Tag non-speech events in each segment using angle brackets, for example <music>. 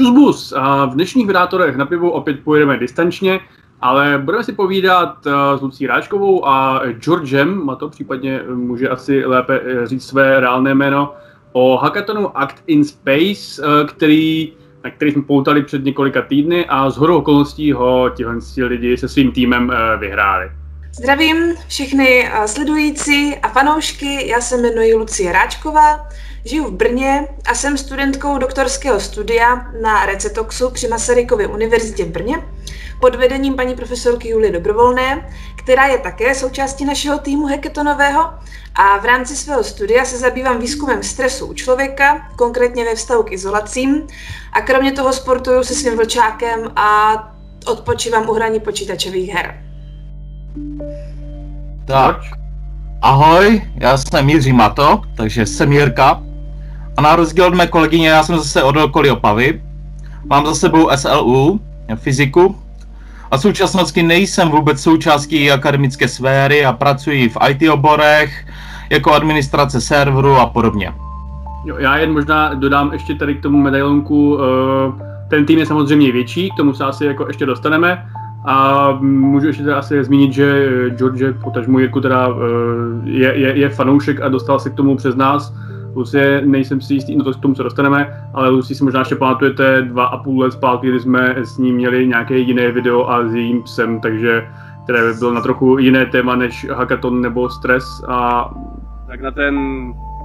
Čuzbus, v dnešních vydátorech na pivu opět pojedeme distančně, ale budeme si povídat eh, s Lucí Ráčkovou a Georgem, a to případně může asi lépe eh, říct své reálné jméno, o hackathonu Act in Space, eh, který, na který jsme poutali před několika týdny a z hodou okolností ho tihle lidi se svým týmem vyhráli. Zdravím všechny sledující a fanoušky, já se jmenuji Lucie Ráčková, žiju v Brně a jsem studentkou doktorského studia na Recetoxu při Masarykově univerzitě v Brně pod vedením paní profesorky Julie Dobrovolné, která je také součástí našeho týmu Hecketonového a v rámci svého studia se zabývám výzkumem stresu u člověka, konkrétně ve vztahu k izolacím. A kromě toho sportuju se svým vlčákem a odpočívám u hraní počítačových her. Tak, ahoj, já jsem Jiří Mato, takže jsem Jirka. A na rozdíl od mé kolegyně, já jsem zase od Okolí Opavy. Mám za sebou SLU, fyziku, a v současnosti nejsem vůbec součástí akademické sféry a pracuji v IT oborech, jako administrace serveru a podobně. Jo, já jen možná dodám ještě tady k tomu medailonku, eh, ten tým je samozřejmě větší, k tomu se asi jako ještě dostaneme, a můžu ještě teda asi zmínit, že George, potažmu Jirku, teda eh, je, je, je fanoušek a dostal se k tomu přes nás. Lucie, nejsem si jistý, no to k tomu se dostaneme, ale Lucie si možná ještě pamatujete dva a půl let zpátky, kdy jsme s ním měli nějaké jiné video a s jejím psem, takže které by bylo na trochu jiné téma než hackathon nebo stres a tak na ten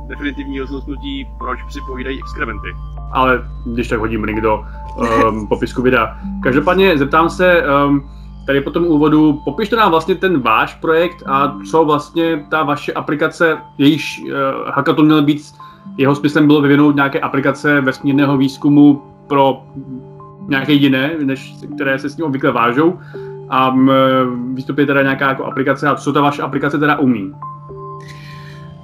definitivní rozhodnutí, proč připovídají exkrementy. Ale když tak hodím link do um, <laughs> popisku videa. Každopádně zeptám se, um, tady po tom úvodu, popište nám vlastně ten váš projekt a co vlastně ta vaše aplikace, jejíž uh, hackathon měl být, jeho smyslem bylo vyvinout nějaké aplikace vesmírného výzkumu pro nějaké jiné, než které se s ním obvykle vážou. A um, vystupuje teda nějaká jako aplikace a co ta vaše aplikace teda umí?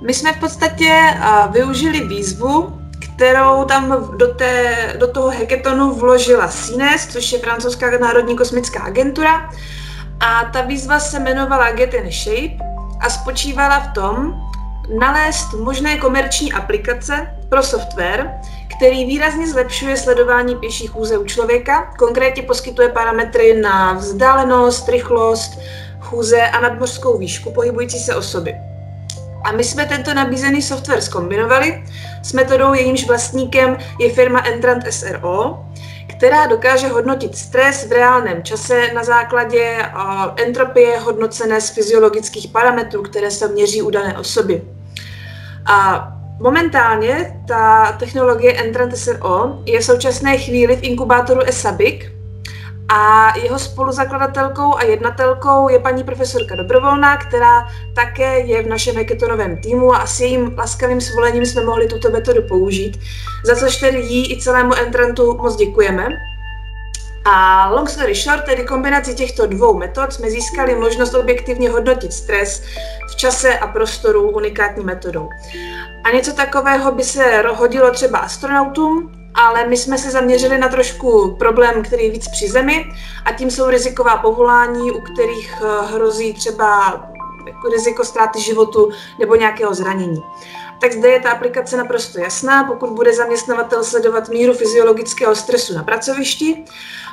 My jsme v podstatě uh, využili výzvu, kterou tam do, té, do toho hackathonu vložila CINES, což je francouzská národní kosmická agentura. A ta výzva se jmenovala Get in Shape a spočívala v tom, nalézt možné komerční aplikace pro software, který výrazně zlepšuje sledování pěší chůze u člověka, konkrétně poskytuje parametry na vzdálenost, rychlost, chůze a nadmořskou výšku pohybující se osoby. A my jsme tento nabízený software zkombinovali s metodou, jejímž vlastníkem je firma Entrant SRO, která dokáže hodnotit stres v reálném čase na základě entropie hodnocené z fyziologických parametrů, které se měří u dané osoby. A momentálně ta technologie Entrant SRO je v současné chvíli v inkubátoru ESABIC, a jeho spoluzakladatelkou a jednatelkou je paní profesorka Dobrovolná, která také je v našem heketonovém týmu a s jejím laskavým svolením jsme mohli tuto metodu použít, za což tedy jí i celému entrantu moc děkujeme. A long story short, tedy kombinací těchto dvou metod jsme získali možnost objektivně hodnotit stres v čase a prostoru unikátní metodou. A něco takového by se hodilo třeba astronautům, ale my jsme se zaměřili na trošku problém, který je víc při zemi a tím jsou riziková povolání, u kterých eh, hrozí třeba jako riziko ztráty životu nebo nějakého zranění. Tak zde je ta aplikace naprosto jasná. Pokud bude zaměstnavatel sledovat míru fyziologického stresu na pracovišti,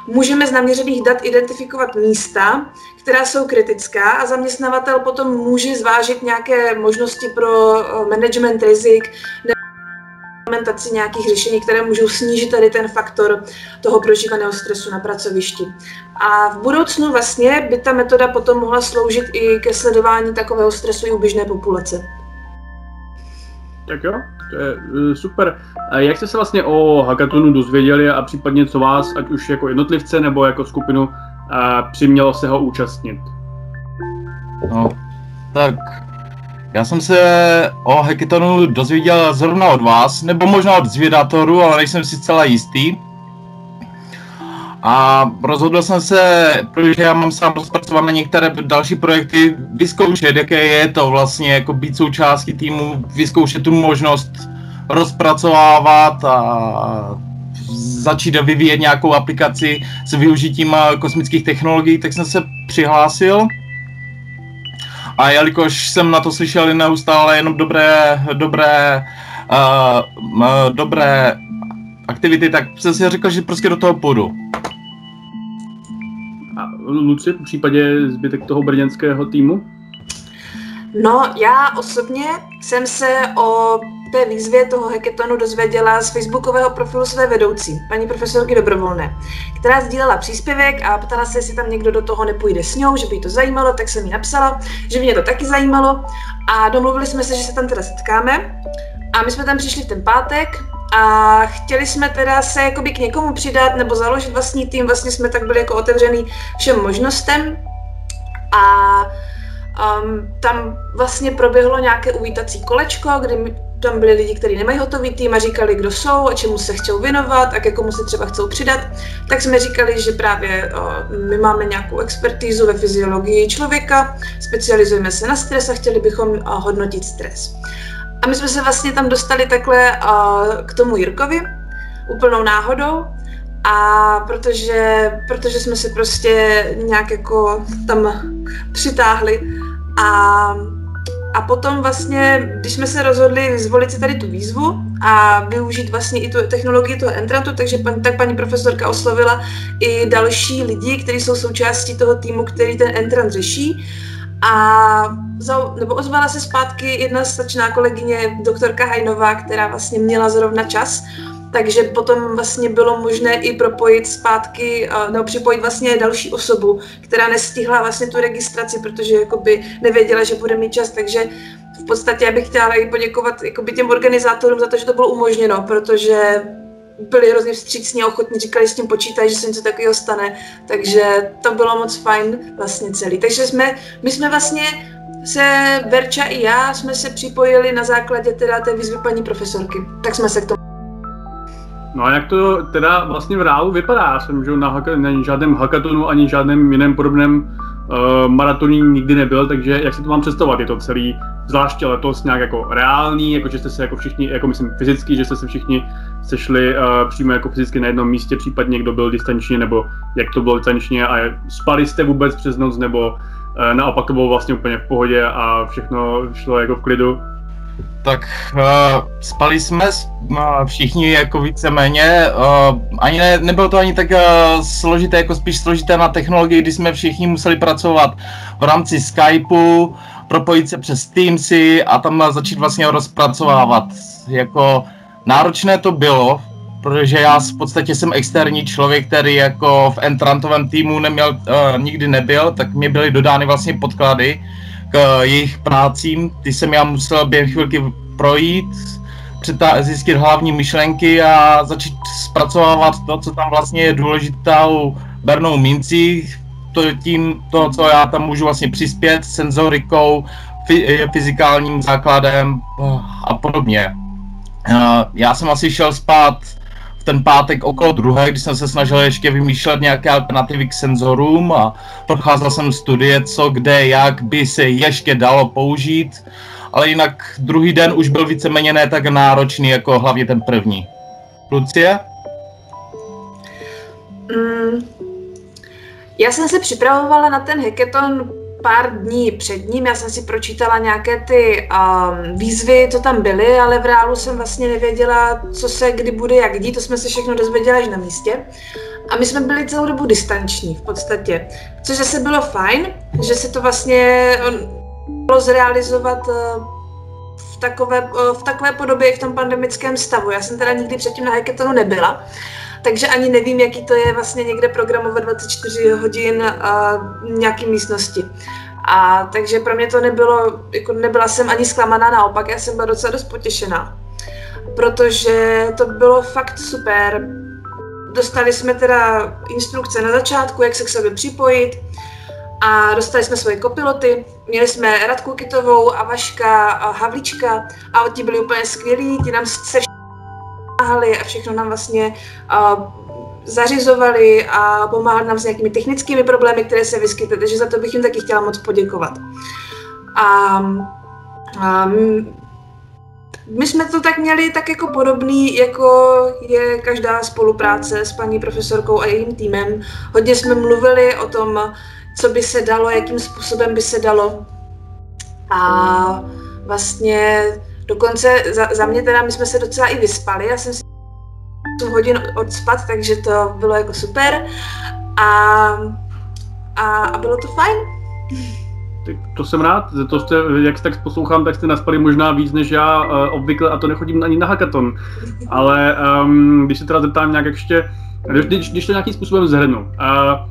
můžeme z naměřených dat identifikovat místa, která jsou kritická a zaměstnavatel potom může zvážit nějaké možnosti pro eh, management rizik implementaci nějakých řešení, které můžou snížit tady ten faktor toho prožívaného stresu na pracovišti. A v budoucnu vlastně by ta metoda potom mohla sloužit i ke sledování takového stresu i u běžné populace. Tak jo, to je uh, super. A jak jste se vlastně o hackathonu dozvěděli a případně co vás, ať už jako jednotlivce nebo jako skupinu, přimělo se ho účastnit? No, tak já jsem se o Hackathonu dozvěděl zrovna od vás, nebo možná od zvědatoru, ale nejsem si zcela jistý. A rozhodl jsem se, protože já mám sám rozpracované některé další projekty, vyzkoušet, jaké je to vlastně jako být součástí týmu, vyzkoušet tu možnost rozpracovávat a začít vyvíjet nějakou aplikaci s využitím kosmických technologií, tak jsem se přihlásil a jelikož jsem na to slyšel neustále jenom dobré, dobré, uh, dobré aktivity, tak jsem si řekl, že prostě do toho půjdu. A Luci, v případě zbytek toho brněnského týmu? No, já osobně jsem se o té výzvě toho hackathonu dozvěděla z facebookového profilu své vedoucí, paní profesorky Dobrovolné, která sdílela příspěvek a ptala se, jestli tam někdo do toho nepůjde s ňou, že by jí to zajímalo, tak jsem jí napsala, že mě to taky zajímalo. A domluvili jsme se, že se tam teda setkáme. A my jsme tam přišli ten pátek a chtěli jsme teda se jakoby k někomu přidat nebo založit vlastní tým, vlastně jsme tak byli jako otevřený všem možnostem. A um, tam vlastně proběhlo nějaké uvítací kolečko, kdy tam byli lidi, kteří nemají hotový tým a říkali, kdo jsou a čemu se chcou věnovat a ke komu se třeba chcou přidat, tak jsme říkali, že právě my máme nějakou expertízu ve fyziologii člověka, specializujeme se na stres a chtěli bychom hodnotit stres. A my jsme se vlastně tam dostali takhle k tomu Jirkovi, úplnou náhodou, a protože, protože jsme se prostě nějak jako tam přitáhli a a potom vlastně, když jsme se rozhodli zvolit si tady tu výzvu a využít vlastně i tu technologii toho entrantu, takže pan, tak paní profesorka oslovila i další lidi, kteří jsou součástí toho týmu, který ten entrant řeší. A za, nebo ozvala se zpátky jedna stačná kolegyně, doktorka Hajnová, která vlastně měla zrovna čas takže potom vlastně bylo možné i propojit zpátky, nebo připojit vlastně další osobu, která nestihla vlastně tu registraci, protože jakoby nevěděla, že bude mít čas, takže v podstatě já bych chtěla i poděkovat jakoby těm organizátorům za to, že to bylo umožněno, protože byli hrozně vstřícní a ochotní, říkali, s tím počítají, že se něco takového stane, takže to bylo moc fajn vlastně celý. Takže jsme, my jsme vlastně se Verča i já jsme se připojili na základě teda té výzvy paní profesorky. Tak jsme se k tomu No a jak to teda vlastně v reálu vypadá? Já jsem že na, haka, na žádném hackatonu ani žádném jiném podobném uh, maratoní nikdy nebyl, takže jak si to mám představovat? Je to celý, zvláště letos nějak jako reálný, jako že jste se jako všichni, jako myslím fyzicky, že jste se všichni sešli uh, přímo jako fyzicky na jednom místě, případně někdo byl distančně, nebo jak to bylo distančně a spali jste vůbec přes noc, nebo uh, naopak to bylo vlastně úplně v pohodě a všechno šlo jako v klidu? Tak uh, spali jsme uh, všichni jako víceméně, uh, ani ne, nebylo to ani tak uh, složité, jako spíš složité na technologii, kdy jsme všichni museli pracovat v rámci Skypeu, propojit se přes Teamsy a tam začít vlastně rozpracovávat. Jako náročné to bylo, protože já v podstatě jsem externí člověk, který jako v Entrantovém týmu neměl, uh, nikdy nebyl, tak mi byly dodány vlastně podklady, k jejich prácím. Ty jsem já musel během chvilky projít, přetá- zjistit hlavní myšlenky a začít zpracovávat to, co tam vlastně je důležitou bernou mincí, to tím, to, co já tam můžu vlastně přispět, senzorikou, fyzikálním základem eh, a podobně. Eh, já jsem asi šel spát ten pátek okolo druhé, kdy jsem se snažil ještě vymýšlet nějaké alternativy k senzorům a procházel jsem studie, co, kde, jak by se ještě dalo použít, ale jinak druhý den už byl víceméně ne tak náročný jako hlavně ten první. Lucie? Mm, já jsem se připravovala na ten hackathon pár dní před ním, já jsem si pročítala nějaké ty um, výzvy, co tam byly, ale v reálu jsem vlastně nevěděla, co se kdy bude, jak dít, to jsme se všechno dozvěděli až na místě. A my jsme byli celou dobu distanční v podstatě, což zase bylo fajn, že se to vlastně bylo zrealizovat uh, v takové, uh, v takové podobě i v tom pandemickém stavu. Já jsem teda nikdy předtím na hackathonu nebyla, takže ani nevím, jaký to je vlastně někde programovat 24 hodin a nějaký místnosti. A takže pro mě to nebylo, jako nebyla jsem ani zklamaná, naopak, já jsem byla docela dost potěšená. Protože to bylo fakt super. Dostali jsme teda instrukce na začátku, jak se k sobě připojit a dostali jsme svoje kopiloty. Měli jsme Radku Kitovou a Vaška a Havlička a ti byli úplně skvělí, ti nám se pomáhali a všechno nám vlastně uh, zařizovali a pomáhali nám s nějakými technickými problémy, které se vyskytly, takže za to bych jim taky chtěla moc poděkovat. A, a my jsme to tak měli tak jako podobný, jako je každá spolupráce s paní profesorkou a jejím týmem. Hodně jsme mluvili o tom, co by se dalo, jakým způsobem by se dalo. A vlastně Dokonce za, za mě teda my jsme se docela i vyspali, já jsem si hodin odspat, takže to bylo jako super. A, a, a bylo to fajn. To jsem rád, to jste, jak tak poslouchám, tak jste naspali možná víc než já uh, obvykle a to nechodím ani na hackathon. <laughs> Ale um, když se teda zeptám nějak ještě, když, když to nějakým způsobem zhrnu. Uh,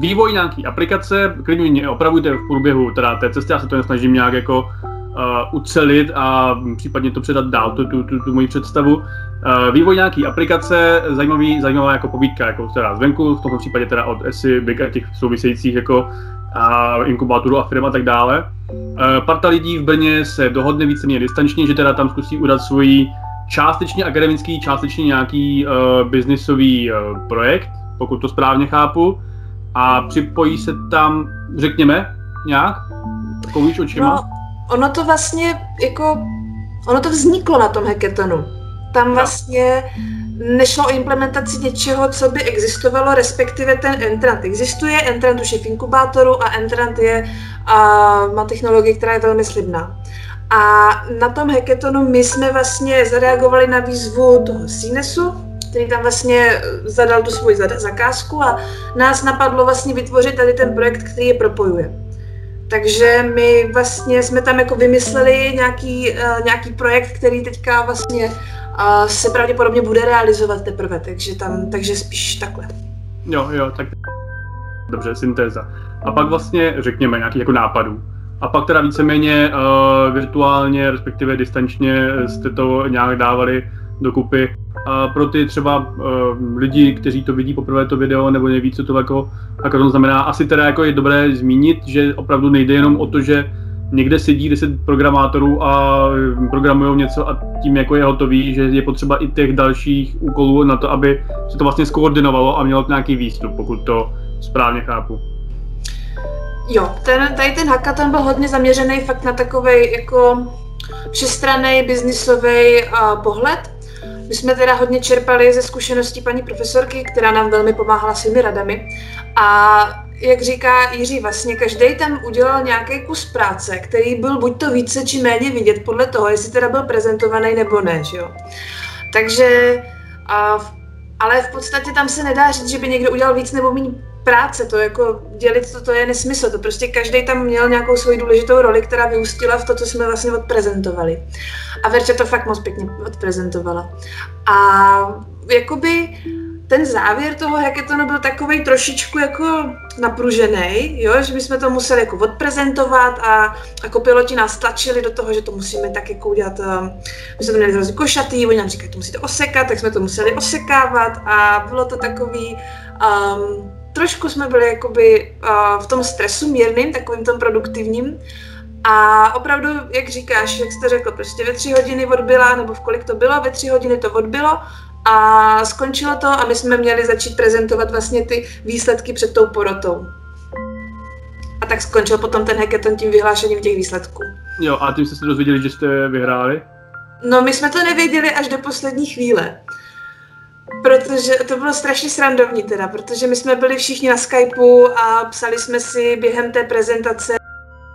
vývoj nějaký aplikace, klidně mě opravujte v průběhu teda té cesty, já se to nesnažím nějak jako uh, ucelit a případně to předat dál, tu, tu, tu, tu moji představu. Uh, vývoj nějaký aplikace, zajímavý, zajímavá jako povídka, jako teda zvenku, v tomto případě teda od ESI, Big a těch souvisejících jako a inkubátoru a firm a tak dále. Uh, parta lidí v Brně se dohodne víceméně distančně, že teda tam zkusí udat svůj částečně akademický, částečně nějaký uh, biznisový uh, projekt, pokud to správně chápu a připojí se tam, řekněme, nějak? Kouvíš očima? No, ono to vlastně jako, ono to vzniklo na tom hackathonu. Tam vlastně nešlo o implementaci něčeho, co by existovalo, respektive ten Entrant existuje, Entrant už je v inkubátoru a Entrant je, a má technologii, která je velmi slibná. A na tom hackathonu my jsme vlastně zareagovali na výzvu toho Sinesu, který tam vlastně zadal tu svoji zakázku a nás napadlo vlastně vytvořit tady ten projekt, který je propojuje. Takže my vlastně jsme tam jako vymysleli nějaký, uh, nějaký projekt, který teďka vlastně uh, se pravděpodobně bude realizovat teprve, takže tam, takže spíš takhle. Jo, jo, tak dobře, syntéza. A pak vlastně, řekněme, nějaký jako nápadů. A pak teda víceméně uh, virtuálně, respektive distančně jste to nějak dávali dokupy a pro ty třeba uh, lidi, kteří to vidí poprvé to video nebo neví, co to jako, to znamená, asi teda jako je dobré zmínit, že opravdu nejde jenom o to, že někde sedí 10 programátorů a programují něco a tím jako je hotový, že je potřeba i těch dalších úkolů na to, aby se to vlastně skoordinovalo a mělo nějaký výstup, pokud to správně chápu. Jo, ten, tady ten hackathon byl hodně zaměřený fakt na takový jako všestranný biznisový uh, pohled my jsme teda hodně čerpali ze zkušeností paní profesorky, která nám velmi pomáhala svými radami. A jak říká Jiří, vlastně každý tam udělal nějaký kus práce, který byl buď to více či méně vidět podle toho, jestli teda byl prezentovaný nebo ne, že jo. Takže, a, ale v podstatě tam se nedá říct, že by někdo udělal víc nebo méně práce, to jako dělit to, to je nesmysl, to prostě každý tam měl nějakou svoji důležitou roli, která vyústila v to, co jsme vlastně odprezentovali. A Verča to fakt moc pěkně odprezentovala. A jakoby ten závěr toho hackathonu byl takový trošičku jako napružený, jo, že my jsme to museli jako odprezentovat a jako piloti nás tlačili do toho, že to musíme tak jako udělat, um, my jsme to měli hrozně košatý, oni nám říkají, to musíte osekat, tak jsme to museli osekávat a bylo to takový, um, trošku jsme byli jakoby uh, v tom stresu mírným, takovým tom produktivním. A opravdu, jak říkáš, jak jste řekl, prostě ve tři hodiny odbyla, nebo v kolik to bylo, ve tři hodiny to odbylo a skončilo to a my jsme měli začít prezentovat vlastně ty výsledky před tou porotou. A tak skončil potom ten hackathon tím vyhlášením těch výsledků. Jo, a tím jste se dozvěděli, že jste vyhráli? No, my jsme to nevěděli až do poslední chvíle. Protože to bylo strašně srandovní teda, protože my jsme byli všichni na Skypeu a psali jsme si během té prezentace,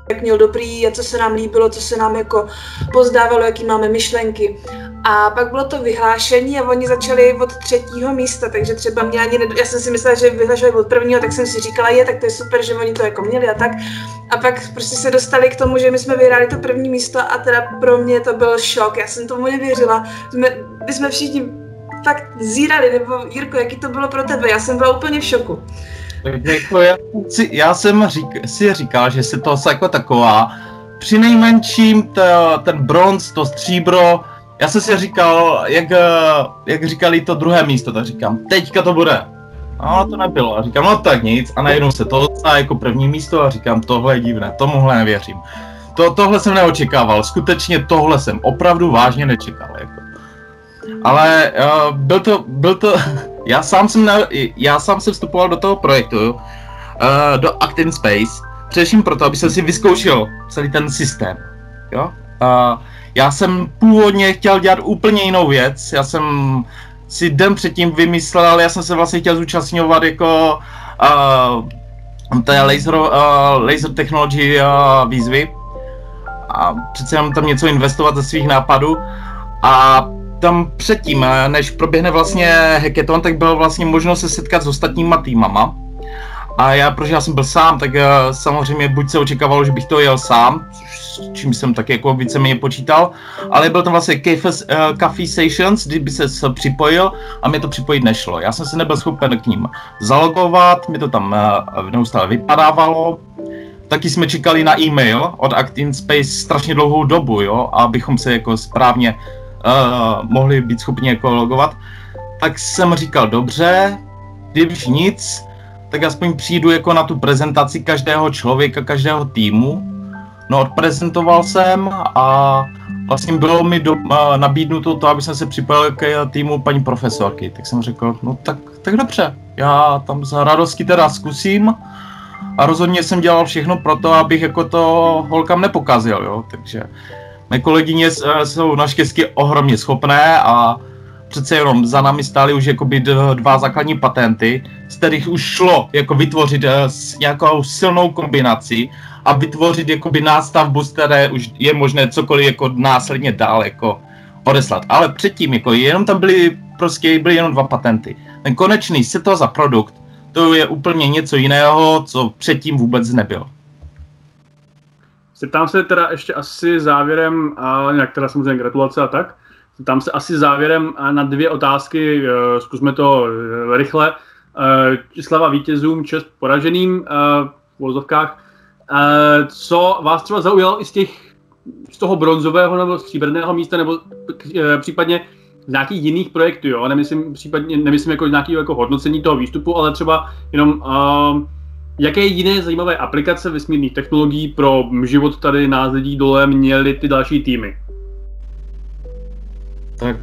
jak měl dobrý a co se nám líbilo, co se nám jako pozdávalo, jaký máme myšlenky. A pak bylo to vyhlášení a oni začali od třetího místa, takže třeba mě ani nedo... já jsem si myslela, že vyhlašovali od prvního, tak jsem si říkala, je, tak to je super, že oni to jako měli a tak. A pak prostě se dostali k tomu, že my jsme vyhráli to první místo a teda pro mě to byl šok, já jsem tomu nevěřila. My, my jsme všichni fakt zírali, nebo Jirko, jaký to bylo pro tebe? Já jsem byla úplně v šoku. Jako já, si, já jsem řík, si říkal, že se to jako taková, při nejmenším to, ten bronz, to stříbro, já jsem si říkal, jak, jak říkali to druhé místo, tak říkám, teďka to bude. A to nebylo. A říkám, no tak nic. A najednou se to dostane jako první místo a říkám, tohle je divné, tomuhle nevěřím. To, tohle jsem neočekával, skutečně tohle jsem opravdu vážně nečekal. Jako. Ale uh, byl to, byl to, <laughs> já sám jsem, na, já sám jsem vstupoval do toho projektu, uh, do Actin Space, především proto, aby jsem si vyzkoušel celý ten systém, jo. Uh, já jsem původně chtěl dělat úplně jinou věc, já jsem si den předtím vymyslel, já jsem se vlastně chtěl zúčastňovat jako uh, té laser, uh, laser technology uh, výzvy a přece jenom tam něco investovat ze svých nápadů a tam předtím, eh, než proběhne vlastně hackathon, tak bylo vlastně možnost se setkat s ostatníma týmama. A já, protože já jsem byl sám, tak uh, samozřejmě buď se očekávalo, že bych to jel sám, s čím jsem taky jako víceméně počítal, ale byl tam vlastně Cafe, uh, Coffee Stations, kdyby se připojil a mě to připojit nešlo. Já jsem se nebyl schopen k ním zalogovat, mi to tam uh, neustále vypadávalo, taky jsme čekali na e-mail od Actin Space strašně dlouhou dobu, jo, abychom se jako správně uh, mohli být schopni jako logovat. Tak jsem říkal, dobře, když nic, tak aspoň přijdu jako na tu prezentaci každého člověka, každého týmu. No odprezentoval jsem a vlastně bylo mi do, uh, nabídnuto to, aby jsem se připojil k týmu paní profesorky. Tak jsem řekl, no tak, tak dobře, já tam za radosti teda zkusím a rozhodně jsem dělal všechno pro to, abych jako to holkám nepokazil, jo, takže mé kolegyně eh, jsou naštěstí ohromně schopné a přece jenom za námi stály už jakoby dva základní patenty, z kterých už šlo jako vytvořit eh, nějakou silnou kombinaci a vytvořit jakoby nástavbu, z které už je možné cokoliv jako následně dál jako odeslat. Ale předtím jako jenom tam byly prostě byly jenom dva patenty. Ten konečný to za produkt, to je úplně něco jiného, co předtím vůbec nebylo. Tam se teda ještě asi závěrem, a nějak teda samozřejmě gratulace a tak, tam se asi závěrem na dvě otázky, eh, zkusme to eh, rychle. Eh, slava vítězům, čest poraženým v vozovkách. Co vás třeba zaujalo i z těch z toho bronzového nebo stříbrného místa, nebo případně z nějakých jiných projektů, jo? Nemyslím, případně, nemyslím jako nějaký jako hodnocení toho výstupu, ale třeba jenom uh, jaké jiné zajímavé aplikace vesmírných technologií pro život tady názledí dole měly ty další týmy? Tak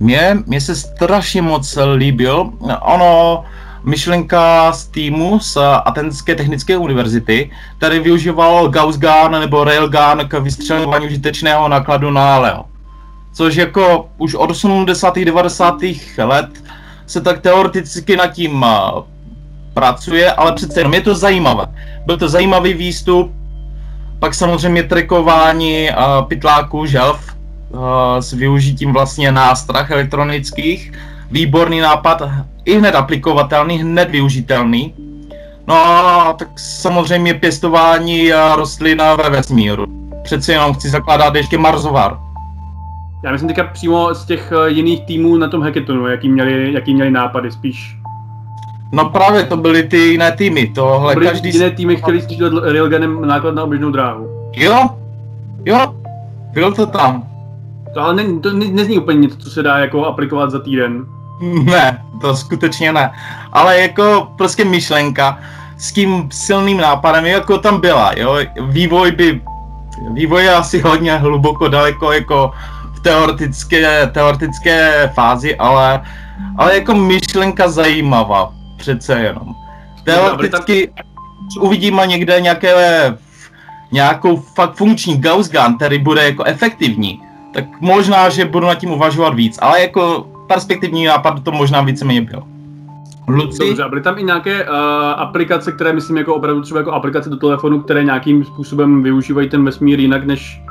mě, mě se strašně moc líbil. Ono, myšlenka z týmu z Atenské technické univerzity, který využíval Gauss Gun nebo Railgun k vystřelování užitečného nákladu na Leo což jako už od 80. 90. let se tak teoreticky nad tím uh, pracuje, ale přece jenom je to zajímavé. Byl to zajímavý výstup, pak samozřejmě trekování uh, pytláků želv uh, s využitím vlastně nástrah elektronických. Výborný nápad, i hned aplikovatelný, hned využitelný. No a tak samozřejmě pěstování rostlin ve vesmíru. Přece jenom chci zakládat ještě Marzovar. Já myslím teďka přímo z těch eh, jiných týmů na tom hackathonu, jaký měli, jaký měli nápady spíš. No právě to byly ty jiné týmy, tohle byly každý... jiné týmy chtěli střílet railgunem náklad na oběžnou dráhu. Jo, jo, byl to tam. To ale ne, to ne, nezní úplně něco, co se dá jako aplikovat za týden. Ne, to skutečně ne. Ale jako prostě myšlenka s tím silným nápadem, jako tam byla, jo. Vývoj by, vývoj je asi hodně hluboko daleko jako teoretické, teoretické fázi, ale, ale jako myšlenka zajímavá, přece jenom. Teoreticky uvidíme někde nějaké, nějakou fakt funkční Gauss Gun, který bude jako efektivní, tak možná, že budu nad tím uvažovat víc, ale jako perspektivní nápad to možná víceméně byl. Luci? Dobře, byly tam i nějaké uh, aplikace, které myslím jako opravdu třeba jako aplikace do telefonu, které nějakým způsobem využívají ten vesmír jinak než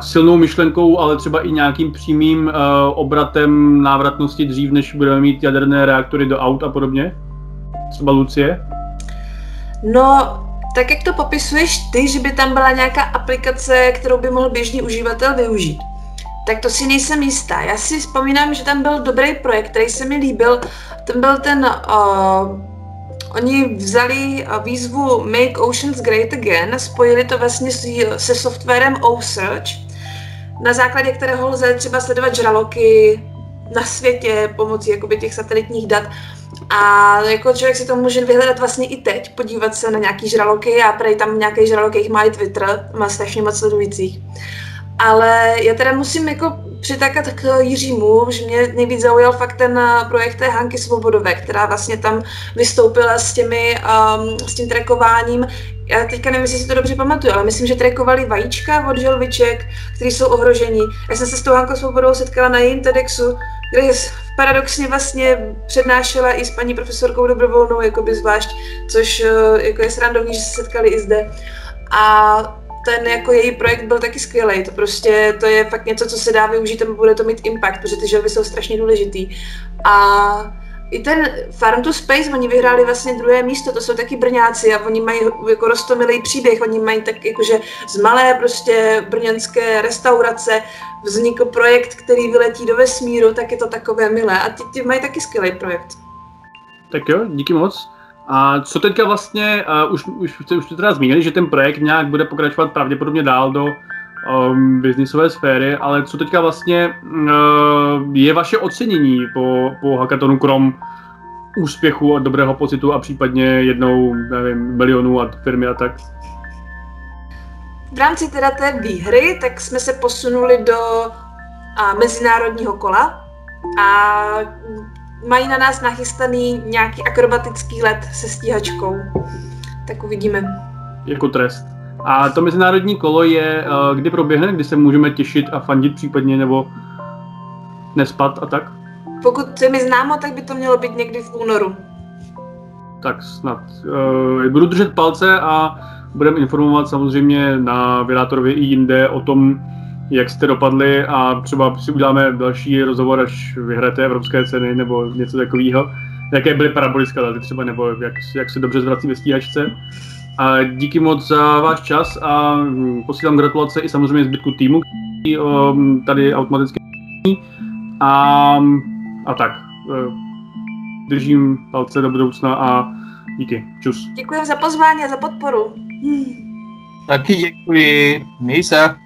silnou myšlenkou, ale třeba i nějakým přímým uh, obratem návratnosti dřív, než budeme mít jaderné reaktory do aut a podobně? Třeba Lucie? No, tak jak to popisuješ ty, že by tam byla nějaká aplikace, kterou by mohl běžný uživatel využít, tak to si nejsem jistá. Já si vzpomínám, že tam byl dobrý projekt, který se mi líbil. Ten byl ten uh, Oni vzali výzvu Make Oceans Great Again, spojili to vlastně se softwarem OSearch, na základě kterého lze třeba sledovat žraloky na světě pomocí jakoby těch satelitních dat. A jako člověk si to může vyhledat vlastně i teď, podívat se na nějaký žraloky a prej tam nějaký žralok, jich má i Twitter, má strašně moc sledujících. Ale já teda musím jako přitakat k Jiřímu, že mě nejvíc zaujal fakt ten eh, projekt té Hanky Svobodové, která vlastně tam vystoupila s, těmi, um, s tím trekováním. Já teďka nevím, jestli si to dobře pamatuju, ale myslím, že trekovali vajíčka od želviček, které jsou ohrožení. Já jsem se s tou Hankou Svobodou setkala na jejím TEDxu, kde paradoxně vlastně přednášela i s paní profesorkou Dobrovolnou, jakoby zvlášť, což eh, jako je srandovní, že se setkali i zde. A ten jako její projekt byl taky skvělý. To prostě, to je fakt něco, co se dá využít a bude to mít impact, protože ty želvy jsou strašně důležitý. A i ten Farm to Space, oni vyhráli vlastně druhé místo, to jsou taky Brňáci a oni mají jako rostomilý příběh, oni mají tak jakože z malé prostě brněnské restaurace vznikl projekt, který vyletí do vesmíru, tak je to takové milé a ty, ty mají taky skvělý projekt. Tak jo, díky moc. A co teďka vlastně, uh, už, už, už, to teda zmínili, že ten projekt nějak bude pokračovat pravděpodobně dál do um, biznisové sféry, ale co teďka vlastně uh, je vaše ocenění po, po hackathonu krom úspěchu a dobrého pocitu a případně jednou, nevím, milionů a firmy a tak? V rámci teda té výhry, tak jsme se posunuli do a, mezinárodního kola a mají na nás nachystaný nějaký akrobatický let se stíhačkou. Tak uvidíme. Jako trest. A to mezinárodní kolo je, eh, kdy proběhne, kdy se můžeme těšit a fandit případně, nebo nespat a tak? Pokud se mi známo, tak by to mělo být někdy v únoru. Tak snad. Uh, budu držet palce a budeme informovat samozřejmě na Vyrátorově i jinde o tom, jak jste dopadli a třeba si uděláme další rozhovor, až vyhrajete evropské ceny nebo něco takového. Jaké byly parabolické lety třeba, nebo jak, jak se dobře zvrací ve stíhačce. A díky moc za váš čas a posílám gratulace i samozřejmě zbytku týmu, který um, tady automaticky a, a tak. Eh, držím palce do budoucna a díky. Čus. Děkuji za pozvání a za podporu. Taky děkuji. Měj se.